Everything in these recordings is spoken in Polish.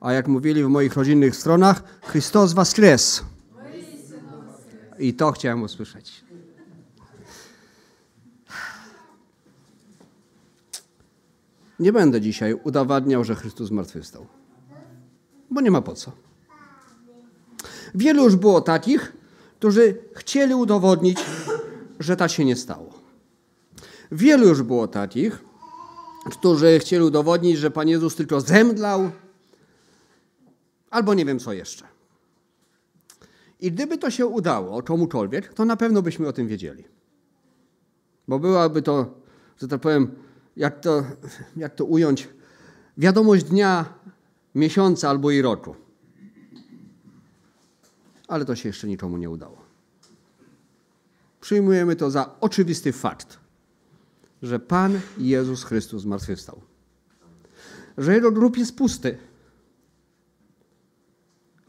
A jak mówili w moich rodzinnych stronach, Chrystus was kres. I to chciałem usłyszeć. Nie będę dzisiaj udowadniał, że Chrystus zmartwychwstał. Bo nie ma po co. Wielu już było takich, którzy chcieli udowodnić, że tak się nie stało. Wielu już było takich, którzy chcieli udowodnić, że Pan Jezus tylko zemdlał, albo nie wiem co jeszcze. I gdyby to się udało komukolwiek, to na pewno byśmy o tym wiedzieli. Bo byłaby to, że tak powiem, jak to, jak to ująć, wiadomość dnia, miesiąca albo i roku. Ale to się jeszcze nikomu nie udało. Przyjmujemy to za oczywisty fakt, że Pan Jezus Chrystus zmartwychwstał. Że Jego grób jest pusty.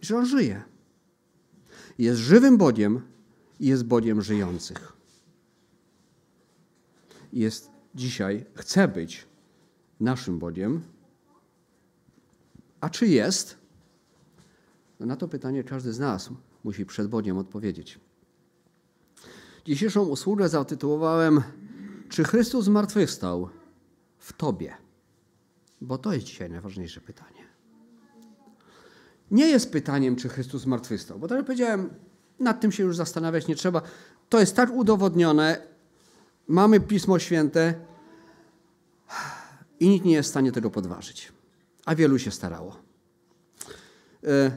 Że On żyje. Jest żywym Bogiem i jest Bogiem żyjących. Jest dzisiaj, chce być naszym Bogiem. A czy jest? No na to pytanie każdy z nas musi przed Bogiem odpowiedzieć. Dzisiejszą usługę zatytułowałem Czy Chrystus zmartwychwstał w Tobie? Bo to jest dzisiaj najważniejsze pytanie. Nie jest pytaniem, czy Chrystus zmartwychwstał, bo tak jak powiedziałem, nad tym się już zastanawiać nie trzeba. To jest tak udowodnione, mamy Pismo Święte i nikt nie jest w stanie tego podważyć. A wielu się starało. E,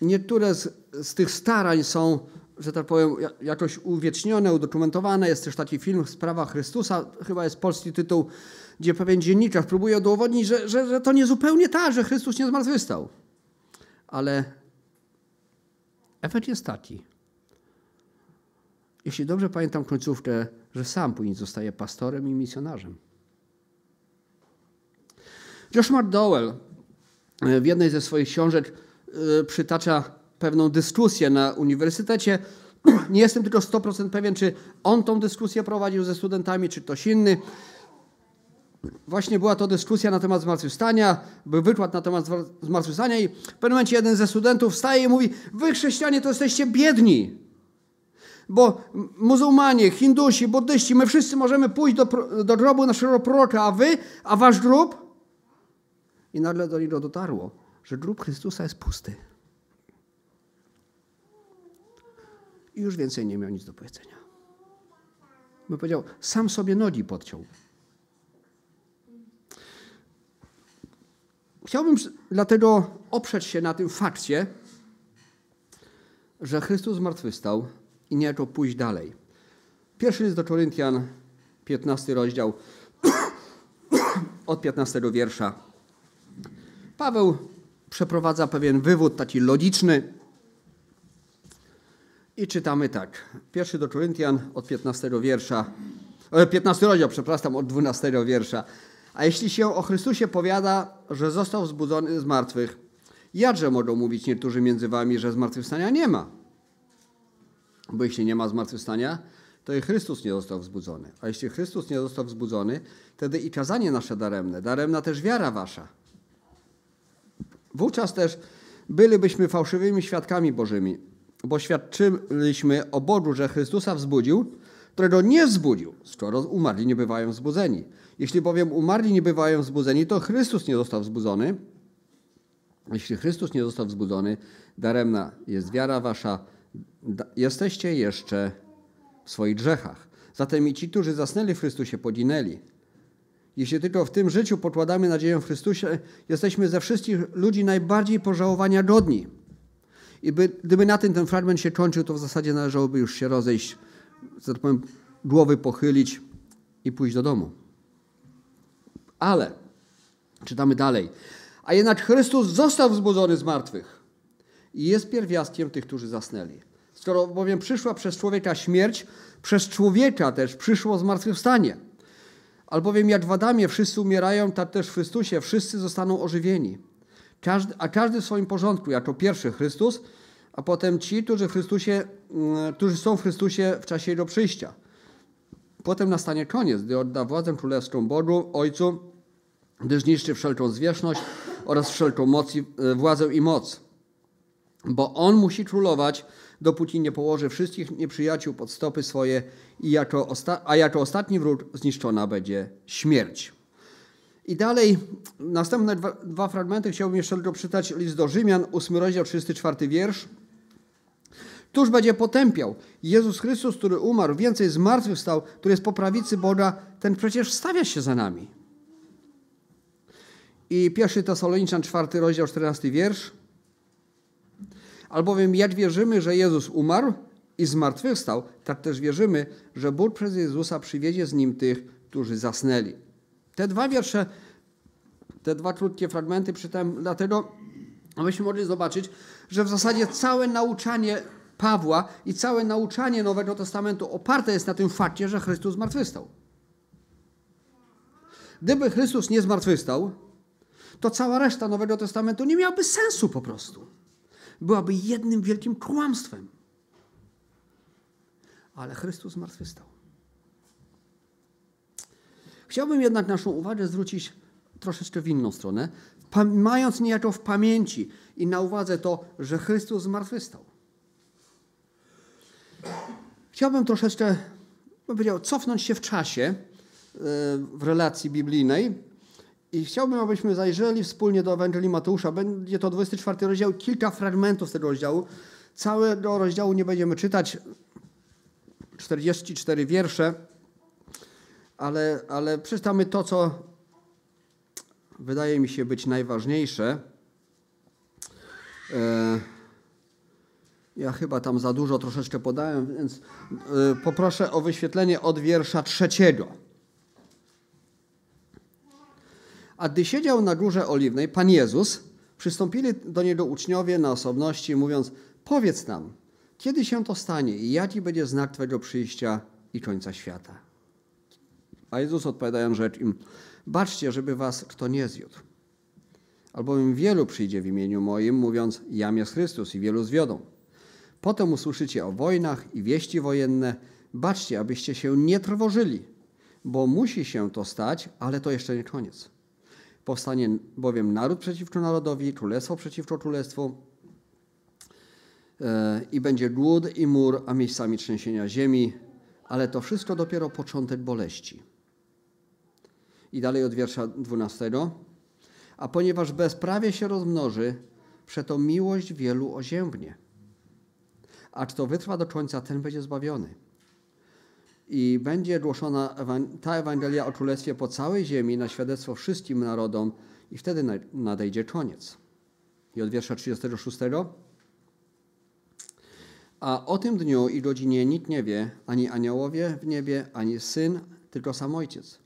niektóre z, z tych starań są że tak powiem, jakoś uwiecznione, udokumentowane. Jest też taki film Sprawa Chrystusa, chyba jest polski tytuł, gdzie pewien dziennikarz próbuje udowodnić, że, że, że to nie zupełnie tak, że Chrystus nie zmartwychwstał. Ale efekt jest taki. Jeśli dobrze pamiętam końcówkę, że sam później zostaje pastorem i misjonarzem. Josh McDowell e, w jednej ze swoich książek e, przytacza pewną dyskusję na uniwersytecie. Nie jestem tylko 100% pewien, czy on tą dyskusję prowadził ze studentami, czy ktoś inny. Właśnie była to dyskusja na temat zmartwychwstania, był wykład na temat zmartwychwstania i w pewnym momencie jeden ze studentów wstaje i mówi, wy chrześcijanie to jesteście biedni. Bo muzułmanie, hindusi, buddyści, my wszyscy możemy pójść do, do grobu naszego proroka, a wy, a wasz grób? I nagle do niego dotarło, że grób Chrystusa jest pusty. I już więcej nie miał nic do powiedzenia. Bo powiedział, sam sobie nogi podciął. Chciałbym dlatego oprzeć się na tym fakcie, że Chrystus zmartwychwstał i niejako pójść dalej. Pierwszy list do Koryntian, 15 rozdział, od 15 wiersza. Paweł przeprowadza pewien wywód taki logiczny, i czytamy tak. Pierwszy do Koryntian od 15 wiersza, 15 e, rozdział, przepraszam, od 12 wiersza. A jeśli się o Chrystusie powiada, że został wzbudzony z martwych, jakże mogą mówić niektórzy między wami, że zmartwychwstania nie ma? Bo jeśli nie ma zmartwychwstania, to i Chrystus nie został wzbudzony. A jeśli Chrystus nie został wzbudzony, wtedy i kazanie nasze daremne, daremna też wiara wasza. Wówczas też bylibyśmy fałszywymi świadkami Bożymi, bo świadczyliśmy o Bogu, że Chrystusa wzbudził, którego nie wzbudził, skoro umarli nie bywają wzbudzeni. Jeśli bowiem umarli nie bywają wzbudzeni, to Chrystus nie został wzbudzony. Jeśli Chrystus nie został wzbudzony, daremna jest wiara wasza, jesteście jeszcze w swoich grzechach. Zatem i ci, którzy zasnęli w Chrystusie, poginęli. Jeśli tylko w tym życiu pokładamy nadzieję w Chrystusie, jesteśmy ze wszystkich ludzi najbardziej pożałowania godni. I by, gdyby na tym ten fragment się kończył, to w zasadzie należałoby już się rozejść, że tak powiem, głowy pochylić i pójść do domu. Ale, czytamy dalej, a jednak Chrystus został wzbudzony z martwych i jest pierwiastkiem tych, którzy zasnęli. Skoro bowiem przyszła przez człowieka śmierć, przez człowieka też przyszło zmartwychwstanie. Albowiem jak w Adamie wszyscy umierają, tak też w Chrystusie wszyscy zostaną ożywieni. Każdy, a każdy w swoim porządku, jako pierwszy Chrystus, a potem ci, którzy, w Chrystusie, mm, którzy są w Chrystusie w czasie Jego przyjścia. Potem nastanie koniec, gdy odda władzę królewską Bogu, Ojcu gdyż niszczy wszelką zwierzchność oraz wszelką moc, e, władzę i moc. Bo on musi królować, dopóki nie położy wszystkich nieprzyjaciół pod stopy swoje, i jako a jako ostatni wróg zniszczona będzie śmierć. I dalej, następne dwa, dwa fragmenty chciałbym jeszcze tylko przeczytać list do Rzymian, 8 rozdział, 34 wiersz. Któż będzie potępiał? Jezus Chrystus, który umarł, więcej zmartwychwstał, który jest po prawicy Boga, ten przecież stawia się za nami. I pierwszy Tesaloniczan, czwarty rozdział, 14 wiersz. Albowiem jak wierzymy, że Jezus umarł i zmartwychwstał, tak też wierzymy, że Bóg przez Jezusa przywiedzie z Nim tych, którzy zasnęli. Te dwa wiersze, te dwa krótkie fragmenty czytałem dlatego, abyśmy mogli zobaczyć, że w zasadzie całe nauczanie Pawła i całe nauczanie Nowego Testamentu oparte jest na tym fakcie, że Chrystus zmartwychwstał. Gdyby Chrystus nie zmartwychwstał, to cała reszta Nowego Testamentu nie miałaby sensu po prostu. Byłaby jednym wielkim kłamstwem. Ale Chrystus zmartwychwstał. Chciałbym jednak naszą uwagę zwrócić troszeczkę w inną stronę, mając niejako w pamięci i na uwadze to, że Chrystus zmartwychwstał. Chciałbym troszeczkę, bym powiedział, cofnąć się w czasie e, w relacji biblijnej i chciałbym, abyśmy zajrzeli wspólnie do Ewangelii Mateusza. Będzie to 24 rozdział, kilka fragmentów z tego rozdziału. Całego rozdziału nie będziemy czytać, 44 wiersze, ale, ale przeczytamy to, co wydaje mi się być najważniejsze. E, ja chyba tam za dużo troszeczkę podałem, więc e, poproszę o wyświetlenie od wiersza trzeciego. A gdy siedział na górze oliwnej, Pan Jezus, przystąpili do Niego uczniowie na osobności, mówiąc, powiedz nam, kiedy się to stanie i jaki będzie znak Twojego przyjścia i końca świata? A Jezus odpowiadając rzecz im, baczcie, żeby was kto nie zwiódł. Albowiem wielu przyjdzie w imieniu moim, mówiąc, jam jest Chrystus i wielu zwiodą. Potem usłyszycie o wojnach i wieści wojenne. Baczcie, abyście się nie trwożyli, bo musi się to stać, ale to jeszcze nie koniec. Powstanie bowiem naród przeciwko narodowi, królestwo przeciwko królestwu e, i będzie głód i mur, a miejscami trzęsienia ziemi, ale to wszystko dopiero początek boleści. I dalej od wiersza 12. A ponieważ bezprawie się rozmnoży, przeto miłość wielu oziębnie. A kto wytrwa do końca, ten będzie zbawiony. I będzie głoszona ta Ewangelia o Królestwie po całej ziemi na świadectwo wszystkim narodom i wtedy nadejdzie koniec. I od wiersza 36. A o tym dniu i godzinie nikt nie wie, ani aniołowie w niebie, ani Syn, tylko sam Ojciec.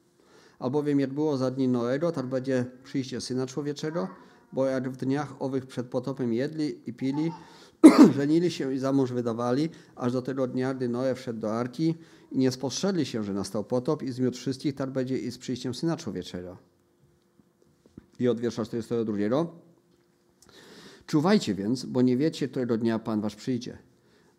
Albowiem jak było za dni Noego, tak będzie przyjście Syna Człowieczego, bo jak w dniach owych przed potopem jedli i pili, żenili się i za mąż wydawali, aż do tego dnia, gdy Noe wszedł do Arki i nie spostrzegli się, że nastał potop i zmiótł wszystkich, tak będzie i z przyjściem Syna Człowieczego. I od wiersza 42. Czuwajcie więc, bo nie wiecie, którego dnia Pan wasz przyjdzie.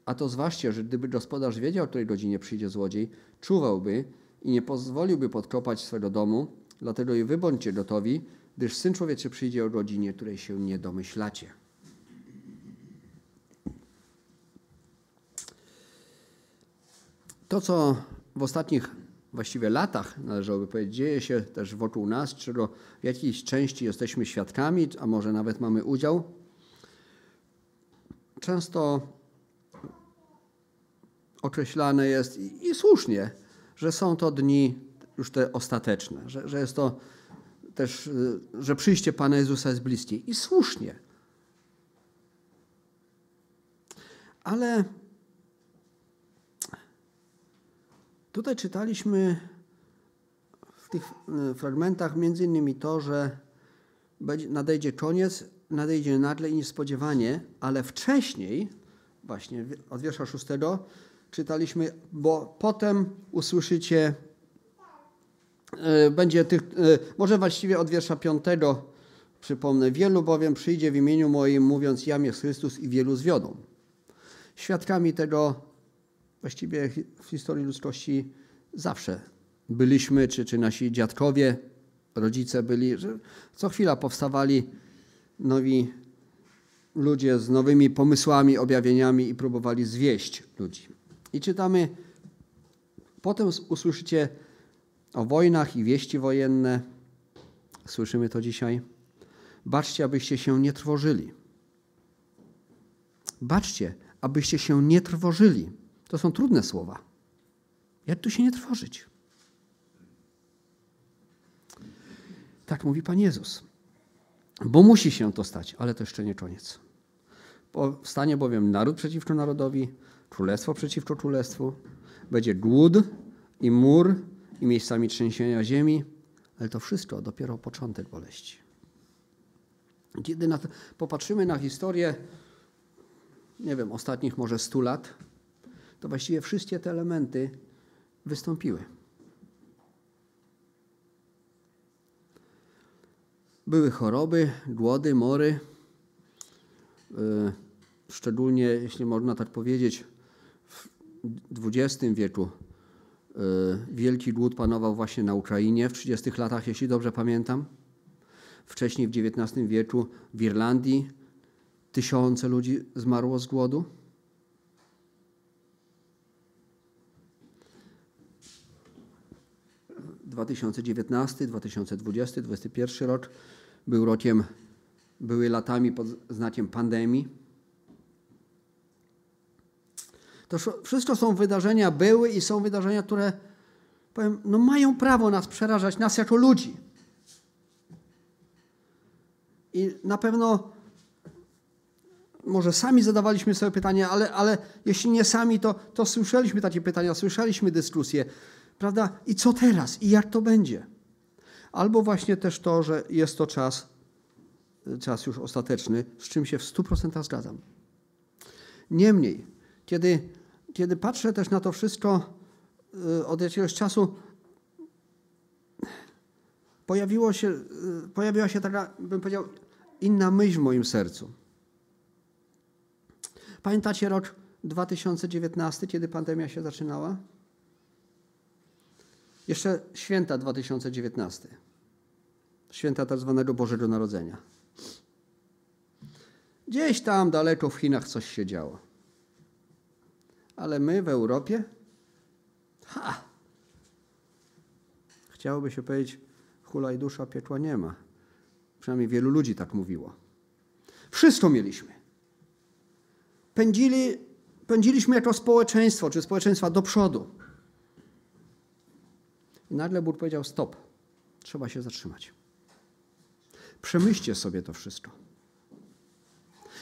A to zważcie, że gdyby gospodarz wiedział, której godzinie przyjdzie złodziej, czuwałby i nie pozwoliłby podkopać swego domu, dlatego i wy bądźcie gotowi, gdyż Syn Człowieczy przyjdzie o godzinie, której się nie domyślacie. To, co w ostatnich właściwie latach, należałoby powiedzieć, dzieje się też wokół nas, czego w jakiejś części jesteśmy świadkami, a może nawet mamy udział, często określane jest i, i słusznie, że są to dni już te ostateczne, że, że jest to też, y, że przyjście Pana Jezusa jest bliskie. I słusznie. Ale tutaj czytaliśmy w tych y, fragmentach między innymi to, że nadejdzie koniec, nadejdzie nagle i niespodziewanie, ale wcześniej, właśnie od wiersza szóstego, czytaliśmy, bo potem usłyszycie, e, będzie tych, e, może właściwie od wiersza piątego przypomnę, wielu bowiem przyjdzie w imieniu moim, mówiąc jam jest Chrystus i wielu zwiodą. Świadkami tego właściwie w historii ludzkości zawsze byliśmy, czy, czy nasi dziadkowie rodzice byli, że co chwila powstawali nowi ludzie z nowymi pomysłami, objawieniami i próbowali zwieść ludzi. I czytamy, potem usłyszycie o wojnach i wieści wojenne. Słyszymy to dzisiaj. Baczcie, abyście się nie trwożyli. Baczcie, abyście się nie trwożyli. To są trudne słowa. Jak tu się nie trwożyć? Tak mówi Pan Jezus. Bo musi się to stać, ale to jeszcze nie koniec. Powstanie bowiem naród przeciwko narodowi, królestwo przeciwko królestwu. Będzie głód i mur i miejscami trzęsienia ziemi, ale to wszystko dopiero początek boleści. Kiedy na popatrzymy na historię, nie wiem, ostatnich może 100 lat, to właściwie wszystkie te elementy wystąpiły. Były choroby, głody, mory. Y, szczególnie, jeśli można tak powiedzieć, XX wieku y, wielki głód panował właśnie na Ukrainie w 30 latach, jeśli dobrze pamiętam. Wcześniej w XIX wieku w Irlandii tysiące ludzi zmarło z głodu. 2019, 2020, 2021 rok był rokiem, były latami pod znakiem pandemii. To wszystko są wydarzenia, były i są wydarzenia, które powiem, no mają prawo nas przerażać, nas jako ludzi. I na pewno może sami zadawaliśmy sobie pytanie, ale, ale jeśli nie sami, to, to słyszeliśmy takie pytania, słyszeliśmy dyskusje. Prawda? I co teraz? I jak to będzie? Albo właśnie też to, że jest to czas, czas już ostateczny, z czym się w 100% zgadzam. Niemniej, kiedy, kiedy patrzę też na to wszystko y, od jakiegoś czasu, pojawiło się, y, pojawiła się taka, bym powiedział, inna myśl w moim sercu. Pamiętacie rok 2019, kiedy pandemia się zaczynała? Jeszcze święta 2019. Święta tak zwanego Bożego Narodzenia. Gdzieś tam daleko w Chinach coś się działo. Ale my w Europie? Ha! Chciałoby się powiedzieć, hulaj dusza, piekła nie ma. Przynajmniej wielu ludzi tak mówiło. Wszystko mieliśmy. Pędzili, pędziliśmy jako społeczeństwo, czy społeczeństwa do przodu. I nagle Bóg powiedział: Stop, trzeba się zatrzymać. Przemyślcie sobie to wszystko.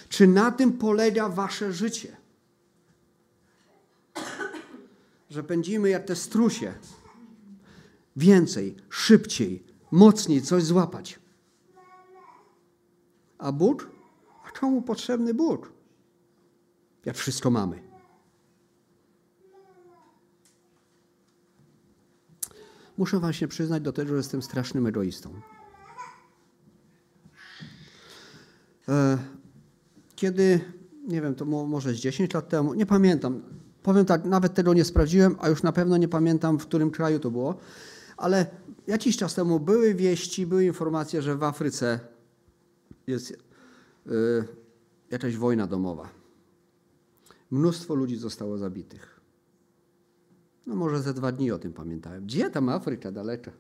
Czy na tym polega wasze życie? Że pędzimy jak te strusie. Więcej, szybciej, mocniej coś złapać. A Bóg? A czemu potrzebny Bóg? Jak wszystko mamy. Muszę wam się przyznać do tego, że jestem strasznym egoistą. E, kiedy, nie wiem, to może z 10 lat temu, nie pamiętam, powiem tak, nawet tego nie sprawdziłem, a już na pewno nie pamiętam, w którym kraju to było, ale jakiś czas temu były wieści, były informacje, że w Afryce jest yy, jakaś wojna domowa. Mnóstwo ludzi zostało zabitych. No może ze dwa dni o tym pamiętałem. Gdzie tam Afryka daleka?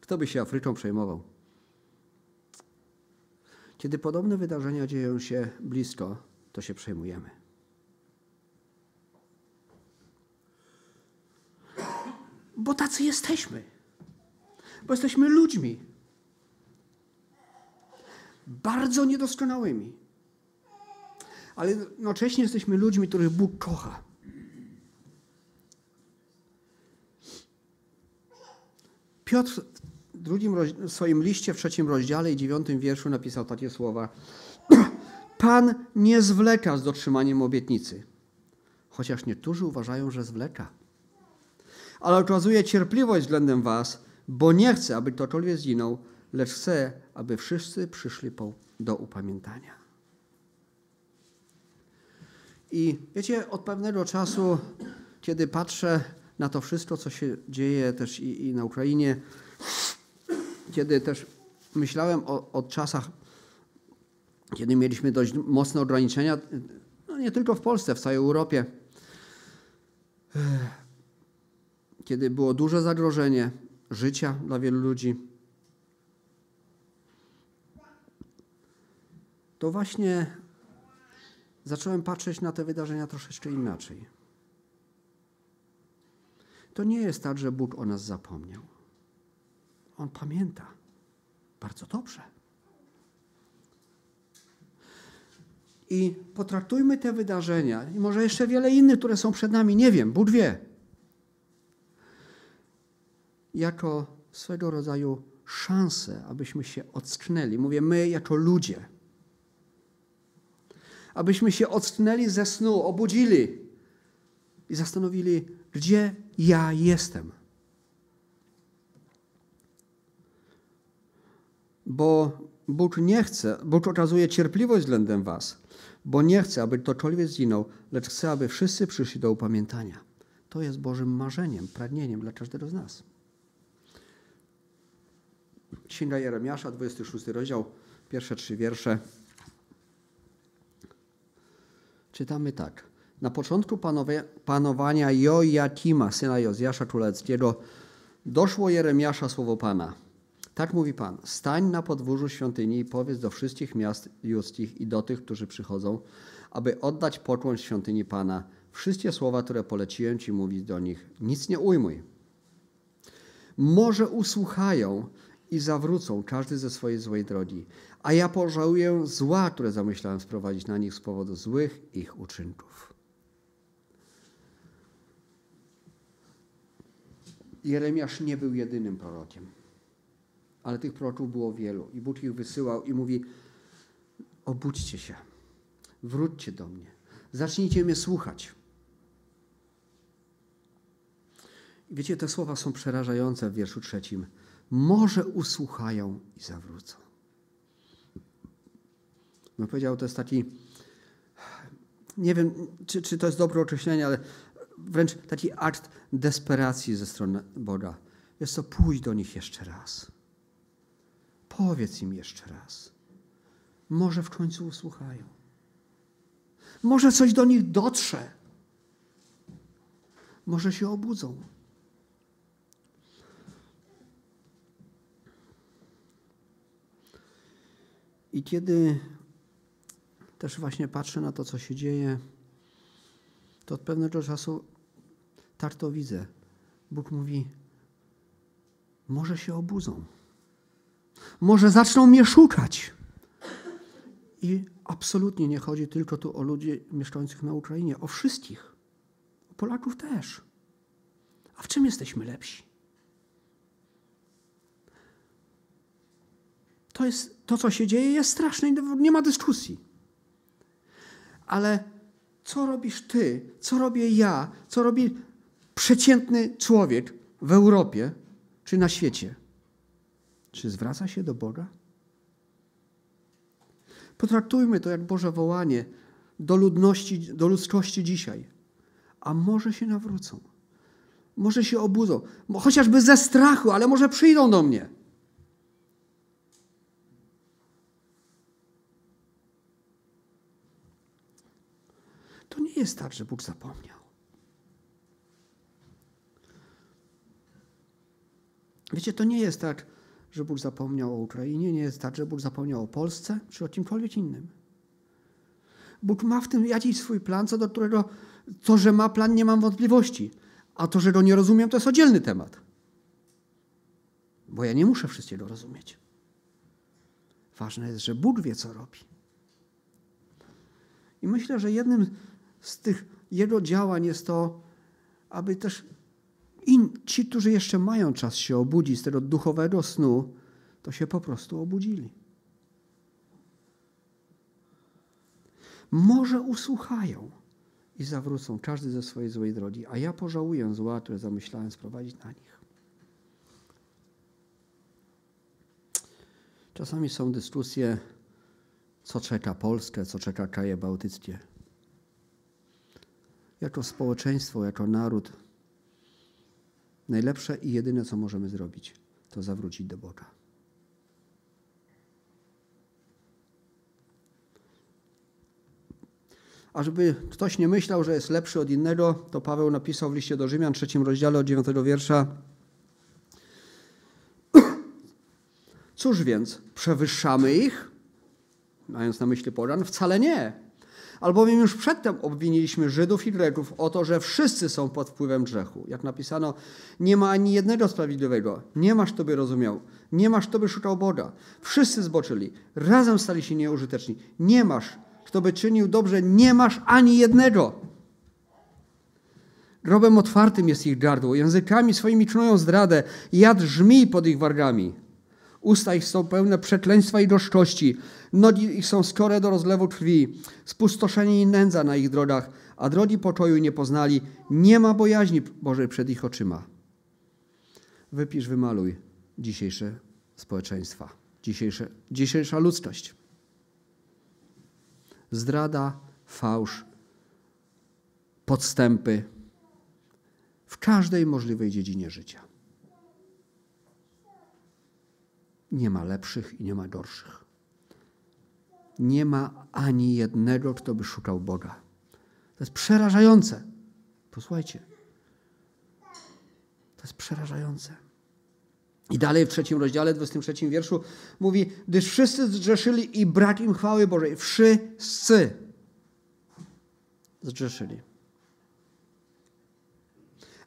Kto by się Afryką przejmował? Kiedy podobne wydarzenia dzieją się blisko, to się przejmujemy. Bo tacy jesteśmy. Bo jesteśmy ludźmi. Bardzo niedoskonałymi. Ale jednocześnie jesteśmy ludźmi, których Bóg kocha. Piotr w drugim w swoim liście w trzecim rozdziale i dziewiątym wierszu napisał takie słowa. Pan nie zwleka z dotrzymaniem obietnicy, chociaż niektórzy uważają, że zwleka. Ale okazuje cierpliwość względem was, bo nie chce, aby ktokolwiek zginął, lecz chce, aby wszyscy przyszli do upamiętania. I wiecie, od pewnego czasu, kiedy patrzę na to wszystko, co się dzieje też i, i na Ukrainie, kiedy też myślałem o, o czasach, kiedy mieliśmy dość mocne ograniczenia, no nie tylko w Polsce, w całej Europie, kiedy było duże zagrożenie życia dla wielu ludzi, to właśnie zacząłem patrzeć na te wydarzenia troszeczkę inaczej. To nie jest tak, że Bóg o nas zapomniał. On pamięta bardzo dobrze. I potraktujmy te wydarzenia, i może jeszcze wiele innych, które są przed nami, nie wiem, Bóg wie, jako swego rodzaju szansę, abyśmy się ocknęli. Mówię my jako ludzie. Abyśmy się ocknęli ze snu, obudzili i zastanowili, gdzie ja jestem. Bo Bóg nie chce, Bóg okazuje cierpliwość względem was, bo nie chce, aby ktokolwiek zginął, lecz chce, aby wszyscy przyszli do upamiętania. To jest Bożym marzeniem, pragnieniem dla każdego z nas. Księga Jeremiasza, 26 rozdział, pierwsze trzy wiersze. Czytamy tak. Na początku panowania Joiakima, syna Jozjasza Królewskiego, doszło Jeremiasza słowo Pana. Tak mówi Pan, stań na podwórzu świątyni i powiedz do wszystkich miast judzkich i do tych, którzy przychodzą, aby oddać pokłon świątyni Pana. Wszystkie słowa, które poleciłem Ci mówić do nich, nic nie ujmuj. Może usłuchają i zawrócą każdy ze swojej złej drogi, a ja pożałuję zła, które zamyślałem sprowadzić na nich z powodu złych ich uczynków. Jeremiasz nie był jedynym prorokiem, ale tych proroków było wielu i Bóg ich wysyłał i mówi: Obudźcie się, wróćcie do mnie, zacznijcie mnie słuchać. Wiecie, te słowa są przerażające w wierszu trzecim. Może usłuchają i zawrócą. No powiedział, to jest taki, nie wiem, czy, czy to jest dobre określenie, ale wręcz taki akt desperacji ze strony Boga. Jest to pójdź do nich jeszcze raz. Powiedz im jeszcze raz. Może w końcu usłuchają. Może coś do nich dotrze. Może się obudzą. I kiedy też właśnie patrzę na to, co się dzieje, to od pewnego czasu tak to widzę. Bóg mówi: Może się obudzą, może zaczną mnie szukać. I absolutnie nie chodzi tylko tu o ludzi mieszkających na Ukrainie, o wszystkich. O Polaków też. A w czym jesteśmy lepsi? To, jest, to co się dzieje, jest straszne i nie ma dyskusji. Ale co robisz ty, co robię ja, co robi przeciętny człowiek w Europie czy na świecie? Czy zwraca się do Boga? Potraktujmy to jak Boże wołanie do ludności, do ludzkości dzisiaj. A może się nawrócą. Może się obudzą. Chociażby ze strachu, ale może przyjdą do mnie. To nie jest tak, że Bóg zapomniał. Wiecie, to nie jest tak, że Bóg zapomniał o Ukrainie, nie jest tak, że Bóg zapomniał o Polsce czy o kimkolwiek innym. Bóg ma w tym jakiś swój plan, co do którego to, że ma plan, nie mam wątpliwości. A to, że go nie rozumiem, to jest oddzielny temat. Bo ja nie muszę wszystkiego rozumieć. Ważne jest, że Bóg wie, co robi. I myślę, że jednym z tych jego działań jest to, aby też in, ci, którzy jeszcze mają czas się obudzić z tego duchowego snu, to się po prostu obudzili. Może usłuchają i zawrócą każdy ze swojej złej drogi, a ja pożałuję zła, które zamyślałem sprowadzić na nich. Czasami są dyskusje, co czeka Polskę, co czeka kraje bałtyckie jako społeczeństwo, jako naród, najlepsze i jedyne, co możemy zrobić, to zawrócić do Boga. A żeby ktoś nie myślał, że jest lepszy od innego, to Paweł napisał w liście do Rzymian, trzecim rozdziale od dziewiątego wiersza. Cóż więc, przewyższamy ich? Mając na myśli poran, wcale nie. Albowiem już przedtem obwiniliśmy Żydów i Greków o to, że wszyscy są pod wpływem grzechu. Jak napisano, nie ma ani jednego sprawiedliwego. Nie masz to by rozumiał. Nie masz to by szukał Boga. Wszyscy zboczyli. Razem stali się nieużyteczni. Nie masz kto by czynił dobrze. Nie masz ani jednego. Grobem otwartym jest ich gardło. Językami swoimi czują zdradę. Jad żmij pod ich wargami. Usta ich są pełne przekleństwa i gorzkości. Nogi ich są skore do rozlewu krwi. Spustoszenie i nędza na ich drogach, a drogi pokoju nie poznali. Nie ma bojaźni Bożej przed ich oczyma. Wypisz, wymaluj dzisiejsze społeczeństwa, dzisiejsze, dzisiejsza ludzkość. Zdrada, fałsz, podstępy w każdej możliwej dziedzinie życia. Nie ma lepszych i nie ma gorszych. Nie ma ani jednego, kto by szukał Boga. To jest przerażające. Posłuchajcie. To jest przerażające. I dalej w trzecim rozdziale, 23 wierszu mówi, gdyż wszyscy zgrzeszyli i brak im chwały Bożej. Wszyscy zgrzeszyli.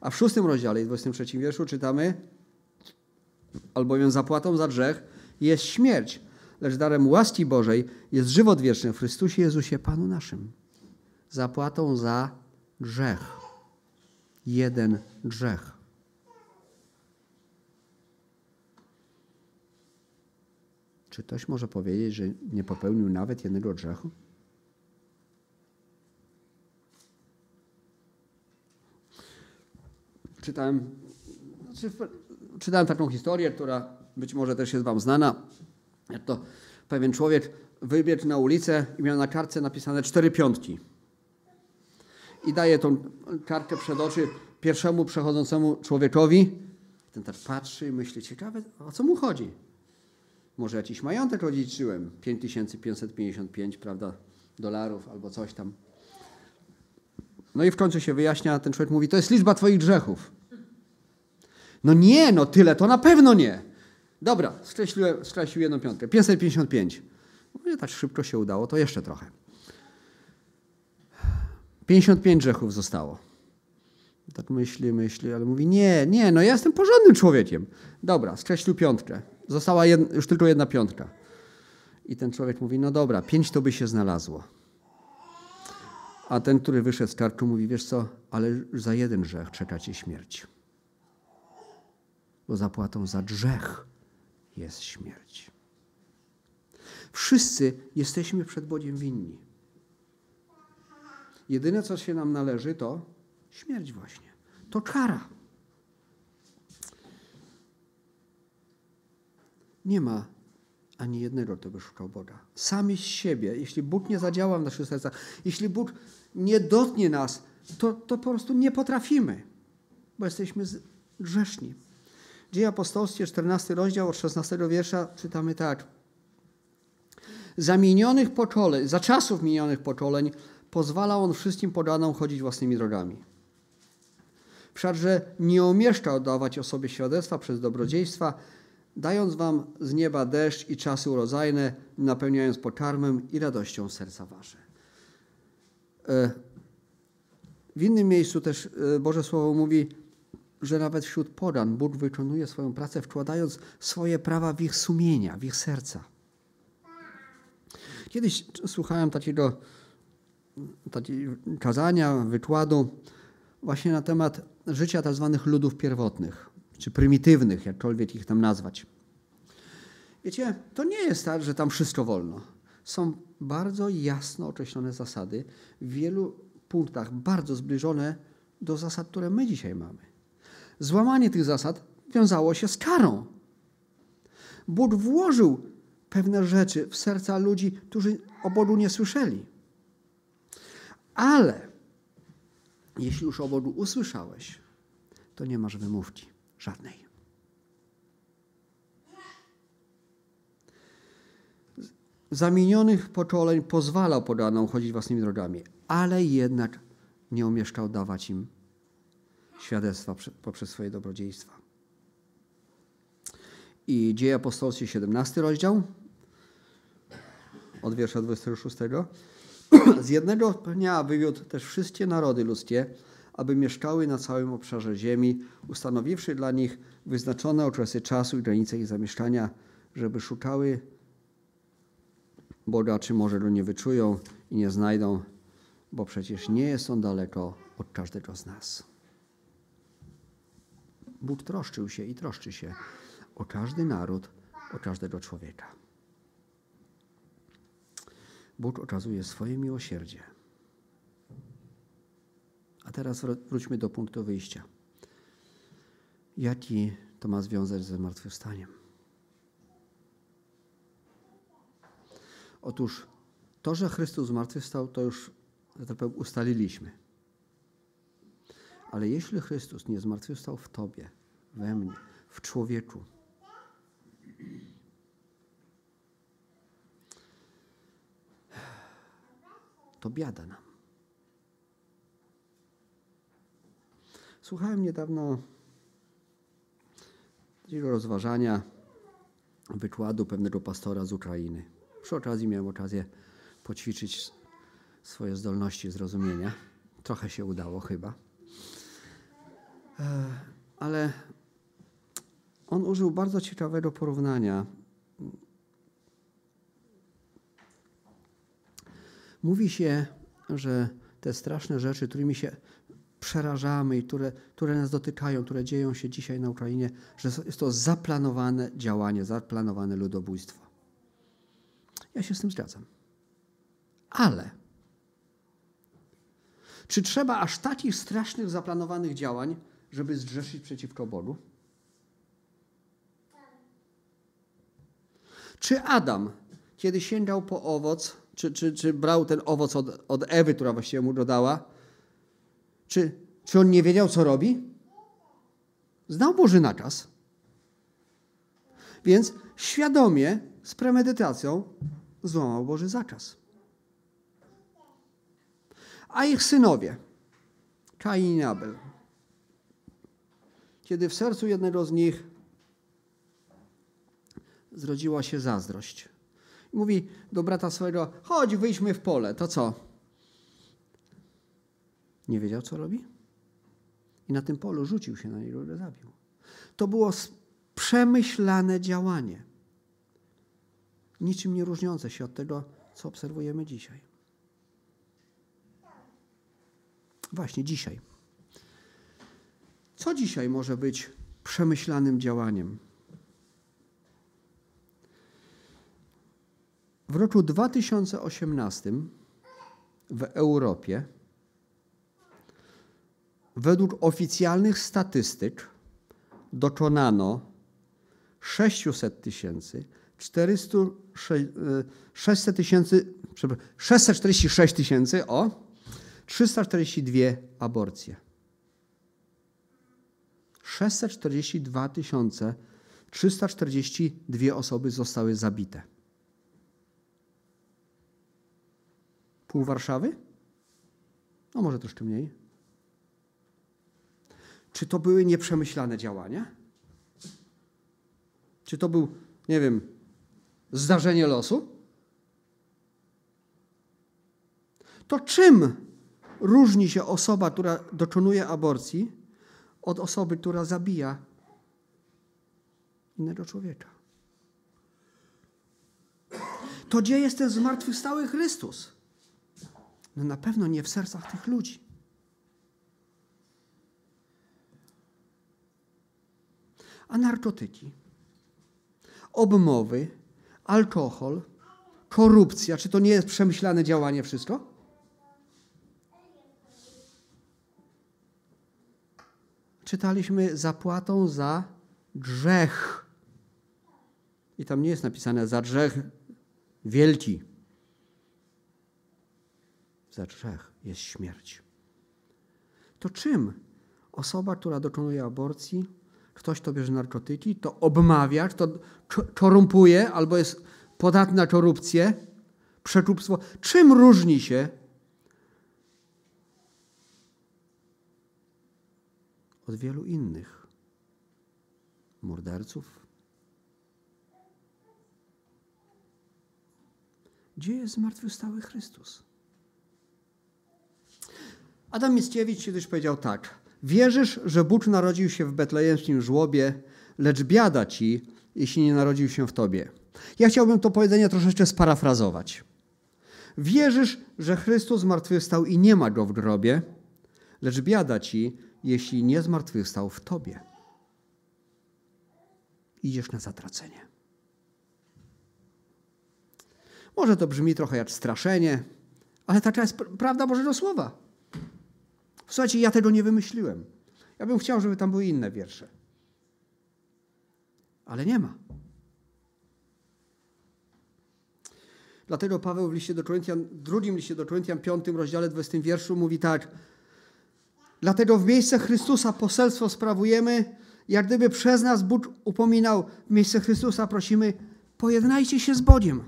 A w szóstym rozdziale, 23 wierszu czytamy, albowiem zapłatą za grzech jest śmierć, lecz darem łaski Bożej jest żywot wieczny w Chrystusie Jezusie Panu naszym. Zapłatą za grzech. Jeden grzech. Czy ktoś może powiedzieć, że nie popełnił nawet jednego grzechu? Czytałem, znaczy, czytałem taką historię, która być może też jest Wam znana. Jak to pewien człowiek wybiegł na ulicę i miał na kartce napisane cztery piątki. I daje tą kartkę przed oczy pierwszemu przechodzącemu człowiekowi. Ten tak patrzy i myśli, ciekawe, o co mu chodzi? Może jakiś majątek odziedziczyłem, 5555, prawda, dolarów albo coś tam. No i w końcu się wyjaśnia, ten człowiek mówi, to jest liczba twoich grzechów. No nie, no tyle to na pewno nie. Dobra, skreśliłem, skreślił jedną piątkę. 555. No nie tak szybko się udało, to jeszcze trochę. 55 grzechów zostało. Tak myśli, myśli, ale mówi, nie, nie, no ja jestem porządnym człowiekiem. Dobra, skreślił piątkę. Została już tylko jedna piątka. I ten człowiek mówi, no dobra, pięć to by się znalazło. A ten, który wyszedł z karku, mówi, wiesz co, ale za jeden grzech czeka cię śmierć. Bo zapłatą za grzech jest śmierć. Wszyscy jesteśmy przed Bogiem winni. Jedyne, co się nam należy, to śmierć właśnie. To kara. Nie ma ani jednego, kto by szukał Boga. Sami z siebie, jeśli Bóg nie zadziała w naszych sercach, jeśli Bóg nie dotknie nas, to, to po prostu nie potrafimy, bo jesteśmy grzeszni. Dzieje apostolskie, 14 rozdział od 16 wiersza czytamy tak. Za minionych pokoleń, za czasów minionych pokoleń pozwalał on wszystkim podanom chodzić własnymi drogami. Wszakże nie umieszcza oddawać o sobie świadectwa przez dobrodziejstwa, dając wam z nieba deszcz i czasy urodzajne, napełniając pokarmem i radością serca wasze. E, w innym miejscu też e, Boże Słowo mówi, że nawet wśród podan Bóg wykonuje swoją pracę, wkładając swoje prawa w ich sumienia, w ich serca. Kiedyś słuchałem takiego, takiego kazania, wykładu właśnie na temat życia tzw. Tak ludów pierwotnych czy prymitywnych, jakkolwiek ich tam nazwać. Wiecie, to nie jest tak, że tam wszystko wolno. Są bardzo jasno określone zasady, w wielu punktach bardzo zbliżone do zasad, które my dzisiaj mamy. Złamanie tych zasad wiązało się z karą. Bóg włożył pewne rzeczy w serca ludzi, którzy o Bogu nie słyszeli. Ale jeśli już o Bogu usłyszałeś, to nie masz wymówki żadnej. Zamienionych pokoleń pozwalał podaną chodzić własnymi drogami, ale jednak nie umieszczał dawać im świadectwa poprzez swoje dobrodziejstwa. I Dzieje Apostolskie, 17 rozdział, od wiersza 26. Z jednego dnia wywiódł też wszystkie narody ludzkie, aby mieszkały na całym obszarze ziemi, ustanowiwszy dla nich wyznaczone okresy czasu i granice ich zamieszkania, żeby szukały Boga, czy może go nie wyczują i nie znajdą, bo przecież nie jest on daleko od każdego z nas. Bóg troszczył się i troszczy się o każdy naród, o każdego człowieka. Bóg okazuje swoje miłosierdzie. A teraz wróćmy do punktu wyjścia. Jaki to ma związek ze zmartwychwstaniem? Otóż to, że Chrystus zmartwychwstał, to już tak ustaliliśmy. Ale jeśli Chrystus nie zmartwychwstał w Tobie, we mnie, w człowieku, to biada nam. Słuchałem niedawno rozważania wykładu pewnego pastora z Ukrainy. Przy okazji miałem okazję poćwiczyć swoje zdolności zrozumienia. Trochę się udało chyba. E, ale on użył bardzo ciekawego porównania. Mówi się, że te straszne rzeczy, którymi się przerażamy i które, które nas dotykają, które dzieją się dzisiaj na Ukrainie, że jest to zaplanowane działanie, zaplanowane ludobójstwo. Ja się z tym zgadzam. Ale czy trzeba aż takich strasznych, zaplanowanych działań, żeby zgrzeszyć przeciwko Bogu? Czy Adam, kiedy sięgał po owoc, czy, czy, czy brał ten owoc od, od Ewy, która właściwie mu dodała, czy, czy on nie wiedział, co robi? Znał Boży nakaz. Więc świadomie, z premedytacją, złamał Boży zakaz. A ich synowie, Kain i Abel, kiedy w sercu jednego z nich zrodziła się zazdrość. Mówi do brata swojego, chodź, wyjdźmy w pole, to co? Nie wiedział, co robi? I na tym polu rzucił się na niego i zabił. To było przemyślane działanie. Niczym nie różniące się od tego, co obserwujemy dzisiaj. Właśnie dzisiaj. Co dzisiaj może być przemyślanym działaniem? W roku 2018 w Europie według oficjalnych statystyk dokonano 600 tysięcy 400, 600 tysięcy, 646 tysięcy, o, 342 aborcje. 642 tysiące 342 osoby zostały zabite. Pół Warszawy? No może troszkę mniej. Czy to były nieprzemyślane działania? Czy to był, nie wiem, zdarzenie losu? To czym różni się osoba, która dokonuje aborcji, od osoby, która zabija innego człowieka? To gdzie jest ten zmartwychwstały Chrystus? No na pewno nie w sercach tych ludzi. A narkotyki, obmowy, alkohol, korupcja, czy to nie jest przemyślane działanie wszystko? Czytaliśmy zapłatą za grzech. I tam nie jest napisane za grzech wielki za grzech jest śmierć. To czym osoba, która dokonuje aborcji, ktoś, kto bierze narkotyki, to obmawia, to korumpuje albo jest podatny na korupcję, przekupstwo, czym różni się od wielu innych morderców. Gdzie jest zmartwychwstały Chrystus? Adam Mickiewicz kiedyś powiedział tak. Wierzysz, że Bóg narodził się w betlejemskim żłobie, lecz biada ci, jeśli nie narodził się w tobie. Ja chciałbym to powiedzenie troszeczkę sparafrazować. Wierzysz, że Chrystus zmartwychwstał i nie ma go w grobie, lecz biada ci, jeśli nie zmartwychwstał w tobie. Idziesz na zatracenie. Może to brzmi trochę jak straszenie, ale taka jest prawda Bożego Słowa. Słuchajcie, ja tego nie wymyśliłem. Ja bym chciał, żeby tam były inne wiersze. Ale nie ma. Dlatego Paweł w liście do Koryntian, drugim liście do Koryntian, piątym rozdziale, 20 wierszu mówi tak. Dlatego w miejsce Chrystusa poselstwo sprawujemy, jak gdyby przez nas Bóg upominał, w miejsce Chrystusa prosimy, pojednajcie się z Bogiem.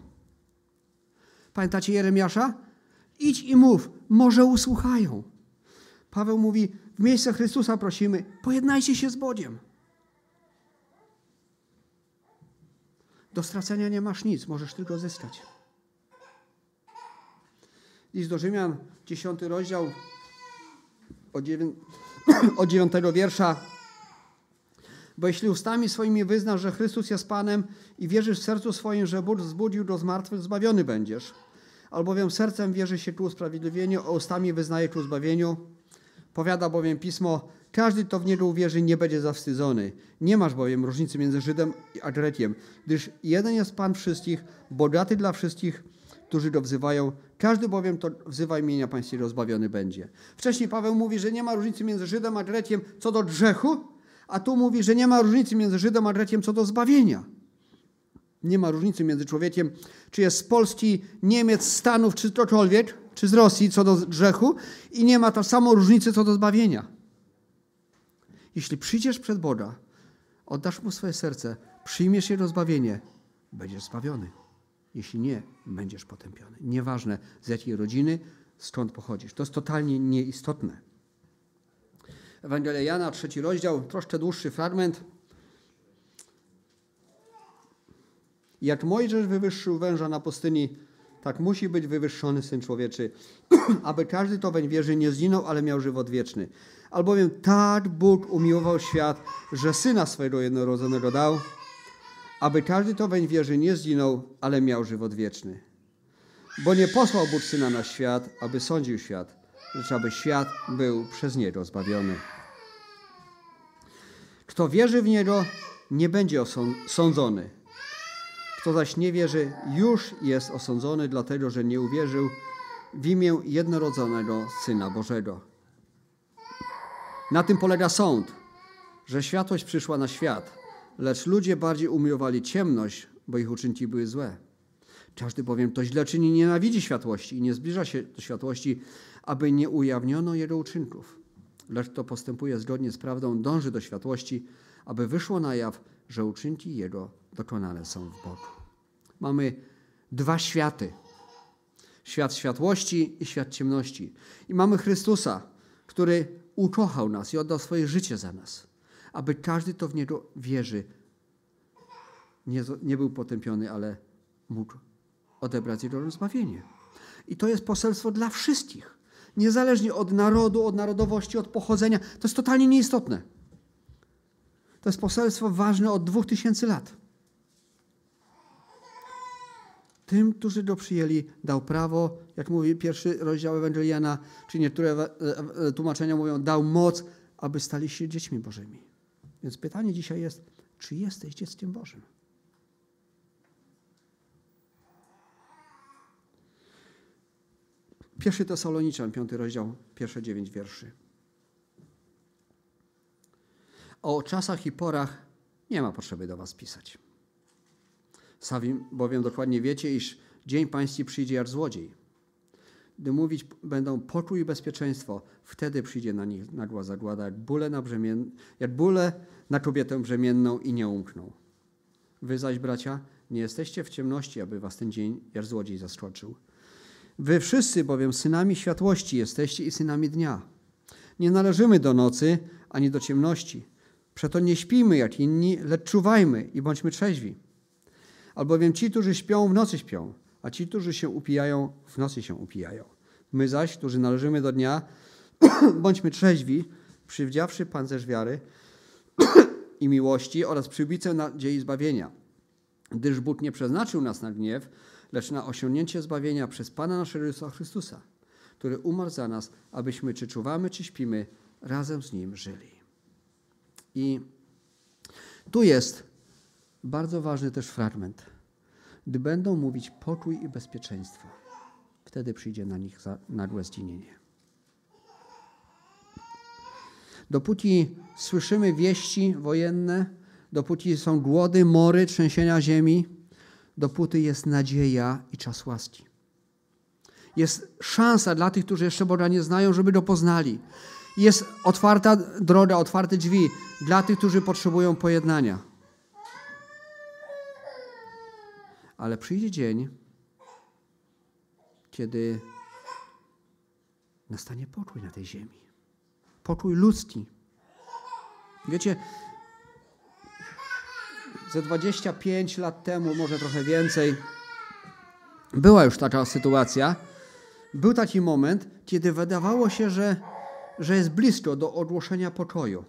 Pamiętacie Jeremiasza? Idź i mów, może usłuchają. Paweł mówi, w miejsce Chrystusa prosimy, pojednajcie się z Bogiem. Do stracenia nie masz nic, możesz tylko zyskać. List do Rzymian, 10 rozdział, od 9, od 9 wiersza. Bo jeśli ustami swoimi wyznasz, że Chrystus jest Panem i wierzysz w sercu swoim, że Bóg zbudził do zmartwych, zbawiony będziesz. Albowiem sercem wierzy się ku usprawiedliwieniu, a ustami wyznaje ku zbawieniu. Powiada bowiem Pismo, każdy, kto w Niego uwierzy, nie będzie zawstydzony. Nie masz bowiem różnicy między Żydem a Grekiem, gdyż jeden jest Pan wszystkich, bogaty dla wszystkich, którzy go wzywają. Każdy bowiem, to wzywa imienia Pańskiego, zbawiony będzie. Wcześniej Paweł mówi, że nie ma różnicy między Żydem a Grekiem co do grzechu, a tu mówi, że nie ma różnicy między Żydem a Grekiem co do zbawienia. Nie ma różnicy między człowiekiem, czy jest z Polski, Niemiec, Stanów, czy ktokolwiek, czy z Rosji co do grzechu i nie ma ta samą różnicy co do zbawienia. Jeśli przyjdziesz przed Boga, oddasz Mu swoje serce, przyjmiesz Jego zbawienie, będziesz zbawiony. Jeśli nie, będziesz potępiony. Nieważne z jakiej rodziny, skąd pochodzisz. To jest totalnie nieistotne. Ewangelia Jana, trzeci rozdział, troszkę dłuższy fragment. Jak Mojżesz wywyższył węża na pustyni, tak musi być wywyższony Syn Człowieczy, aby każdy, kto weń wierzy, nie zginął, ale miał żywot wieczny. Albowiem tak Bóg umiłował świat, że Syna swojego jednorodzonego dał, aby każdy, kto weń wierzy, nie zginął, ale miał żywot wieczny. Bo nie posłał Bóg Syna na świat, aby sądził świat, lecz aby świat był przez Niego zbawiony. Kto wierzy w Niego, nie będzie osądzony. Kto zaś nie wierzy, już jest osądzony, dlatego że nie uwierzył w imię jednorodzonego Syna Bożego. Na tym polega sąd, że światłość przyszła na świat, lecz ludzie bardziej umiłowali ciemność, bo ich uczynki były złe. Każdy bowiem to źle czyni, nienawidzi światłości i nie zbliża się do światłości, aby nie ujawniono jego uczynków. Lecz kto postępuje zgodnie z prawdą, dąży do światłości, aby wyszło na jaw, że uczynki jego dokonane są w Bogu. Mamy dwa światy. Świat światłości i świat ciemności. I mamy Chrystusa, który ukochał nas i oddał swoje życie za nas, aby każdy, kto w Niego wierzy, nie, nie był potępiony, ale mógł odebrać Jego zbawienie. I to jest poselstwo dla wszystkich. Niezależnie od narodu, od narodowości, od pochodzenia. To jest totalnie nieistotne. To jest poselstwo ważne od dwóch tysięcy lat. Tym, którzy go przyjęli, dał prawo, jak mówi pierwszy rozdział Ewangeliana, czy niektóre e, e, tłumaczenia mówią, dał moc, aby stali się dziećmi Bożymi. Więc pytanie dzisiaj jest, czy jesteś dzieckiem Bożym? Pierwszy Tesaloniczan, piąty rozdział, pierwsze dziewięć wierszy. O czasach i porach nie ma potrzeby do was pisać. Sami bowiem dokładnie wiecie, iż dzień pański przyjdzie jak złodziej. Gdy mówić będą pokój i bezpieczeństwo, wtedy przyjdzie na nich nagła zagłada, jak bóle na, brzemien... jak bóle na kobietę brzemienną i nie umkną. Wy zaś, bracia, nie jesteście w ciemności, aby was ten dzień jak złodziej zaskoczył. Wy wszyscy bowiem synami światłości jesteście i synami dnia. Nie należymy do nocy, ani do ciemności. Przeto nie śpimy jak inni, lecz czuwajmy i bądźmy trzeźwi. Albowiem ci, którzy śpią, w nocy śpią, a ci, którzy się upijają, w nocy się upijają. My zaś, którzy należymy do dnia, bądźmy trzeźwi, przywdziawszy pancerz wiary i miłości oraz przybicę nadziei zbawienia. Gdyż Bóg nie przeznaczył nas na gniew, lecz na osiągnięcie zbawienia przez Pana naszego Jezusa Chrystusa, który umarł za nas, abyśmy czy czuwamy, czy śpimy, razem z Nim żyli. I tu jest bardzo ważny też fragment. Gdy będą mówić pokój i bezpieczeństwo, wtedy przyjdzie na nich nagłe zginienie. Dopóki słyszymy wieści wojenne, dopóki są głody, mory, trzęsienia ziemi, dopóty jest nadzieja i czas łaski. Jest szansa dla tych, którzy jeszcze Boga nie znają, żeby go poznali. Jest otwarta droga, otwarte drzwi dla tych, którzy potrzebują pojednania. Ale przyjdzie dzień, kiedy nastanie pokój na tej ziemi. Pokój ludzki. Wiecie, ze 25 lat temu, może trochę więcej, była już taka sytuacja. Był taki moment, kiedy wydawało się, że, że jest blisko do ogłoszenia pokoju.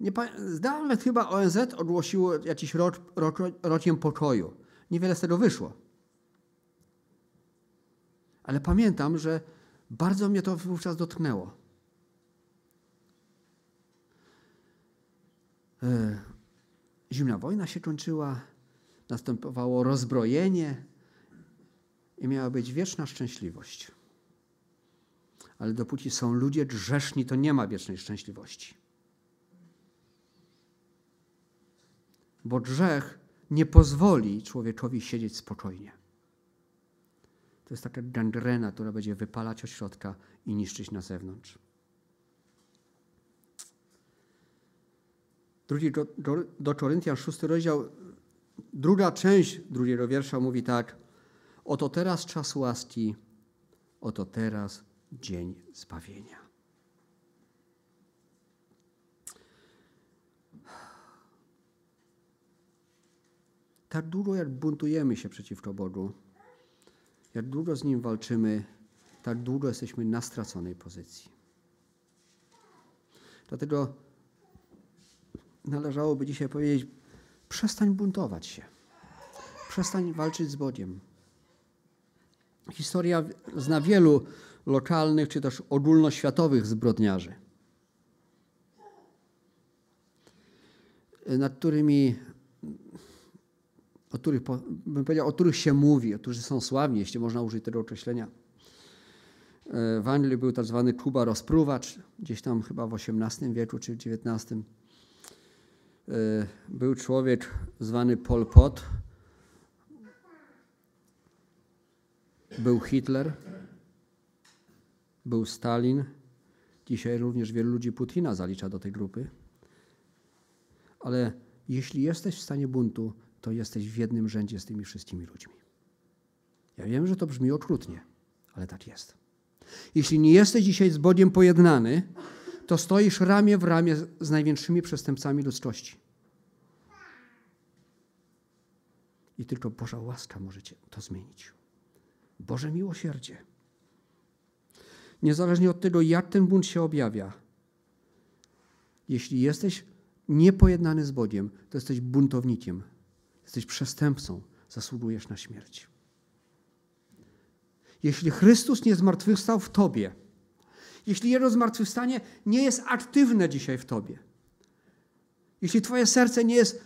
Nie, nawet chyba ONZ ogłosiło jakiś rok, rok, rokiem pokoju. Niewiele z tego wyszło. Ale pamiętam, że bardzo mnie to wówczas dotknęło. E, zimna wojna się kończyła, następowało rozbrojenie i miała być wieczna szczęśliwość. Ale dopóki są ludzie grzeszni, to nie ma wiecznej szczęśliwości. Bo grzech pozwoli człowiekowi siedzieć spokojnie. To jest taka gangrena, która będzie wypalać od środka i niszczyć na zewnątrz. Drugi do, do, do Koryntian, szósty rozdział, druga część drugiego wiersza mówi tak. Oto teraz czas łaski, oto teraz dzień zbawienia. Tak długo jak buntujemy się przeciwko Bogu, jak długo z Nim walczymy, tak długo jesteśmy na straconej pozycji. Dlatego należałoby dzisiaj powiedzieć: przestań buntować się, przestań walczyć z Bogiem. Historia zna wielu lokalnych czy też ogólnoświatowych zbrodniarzy, nad którymi, o których, bym powiedział, o których się mówi, o których są sławni, jeśli można użyć tego określenia. W Anglii był tak zwany Kuba rozpruwacz, gdzieś tam chyba w XVIII wieku czy w XIX E, był człowiek zwany Pol Pot, był Hitler, był Stalin. Dzisiaj również wielu ludzi Putina zalicza do tej grupy. Ale jeśli jesteś w stanie buntu, to jesteś w jednym rzędzie z tymi wszystkimi ludźmi. Ja wiem, że to brzmi okrutnie, ale tak jest. Jeśli nie jesteś dzisiaj z Bogiem pojednany, to stoisz ramię w ramię z największymi przestępcami ludzkości. I tylko Boża łaska może to zmienić. Boże miłosierdzie. Niezależnie od tego, jak ten bunt się objawia, jeśli jesteś niepojednany z Bogiem, to jesteś buntownikiem, jesteś przestępcą, zasługujesz na śmierć. Jeśli Chrystus nie zmartwychwstał w tobie, jeśli Jego zmartwychwstanie nie jest aktywne dzisiaj w Tobie, jeśli Twoje serce nie jest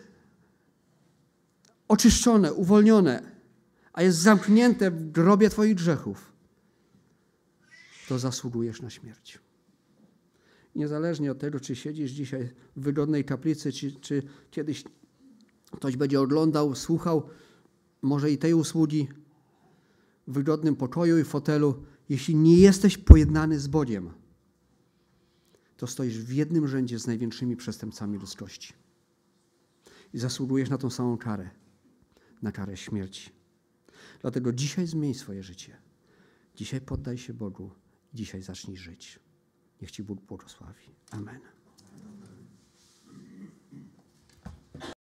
oczyszczone, uwolnione, a jest zamknięte w grobie Twoich grzechów, to zasługujesz na śmierć. Niezależnie od tego, czy siedzisz dzisiaj w wygodnej kaplicy, czy, czy kiedyś ktoś będzie oglądał, słuchał może i tej usługi w wygodnym pokoju i fotelu, jeśli nie jesteś pojednany z Bogiem, to stoisz w jednym rzędzie z największymi przestępcami ludzkości. I zasługujesz na tą samą karę, na karę śmierci. Dlatego dzisiaj zmień swoje życie. Dzisiaj poddaj się Bogu. Dzisiaj zacznij żyć. Niech Ci Bóg błogosławi. Amen.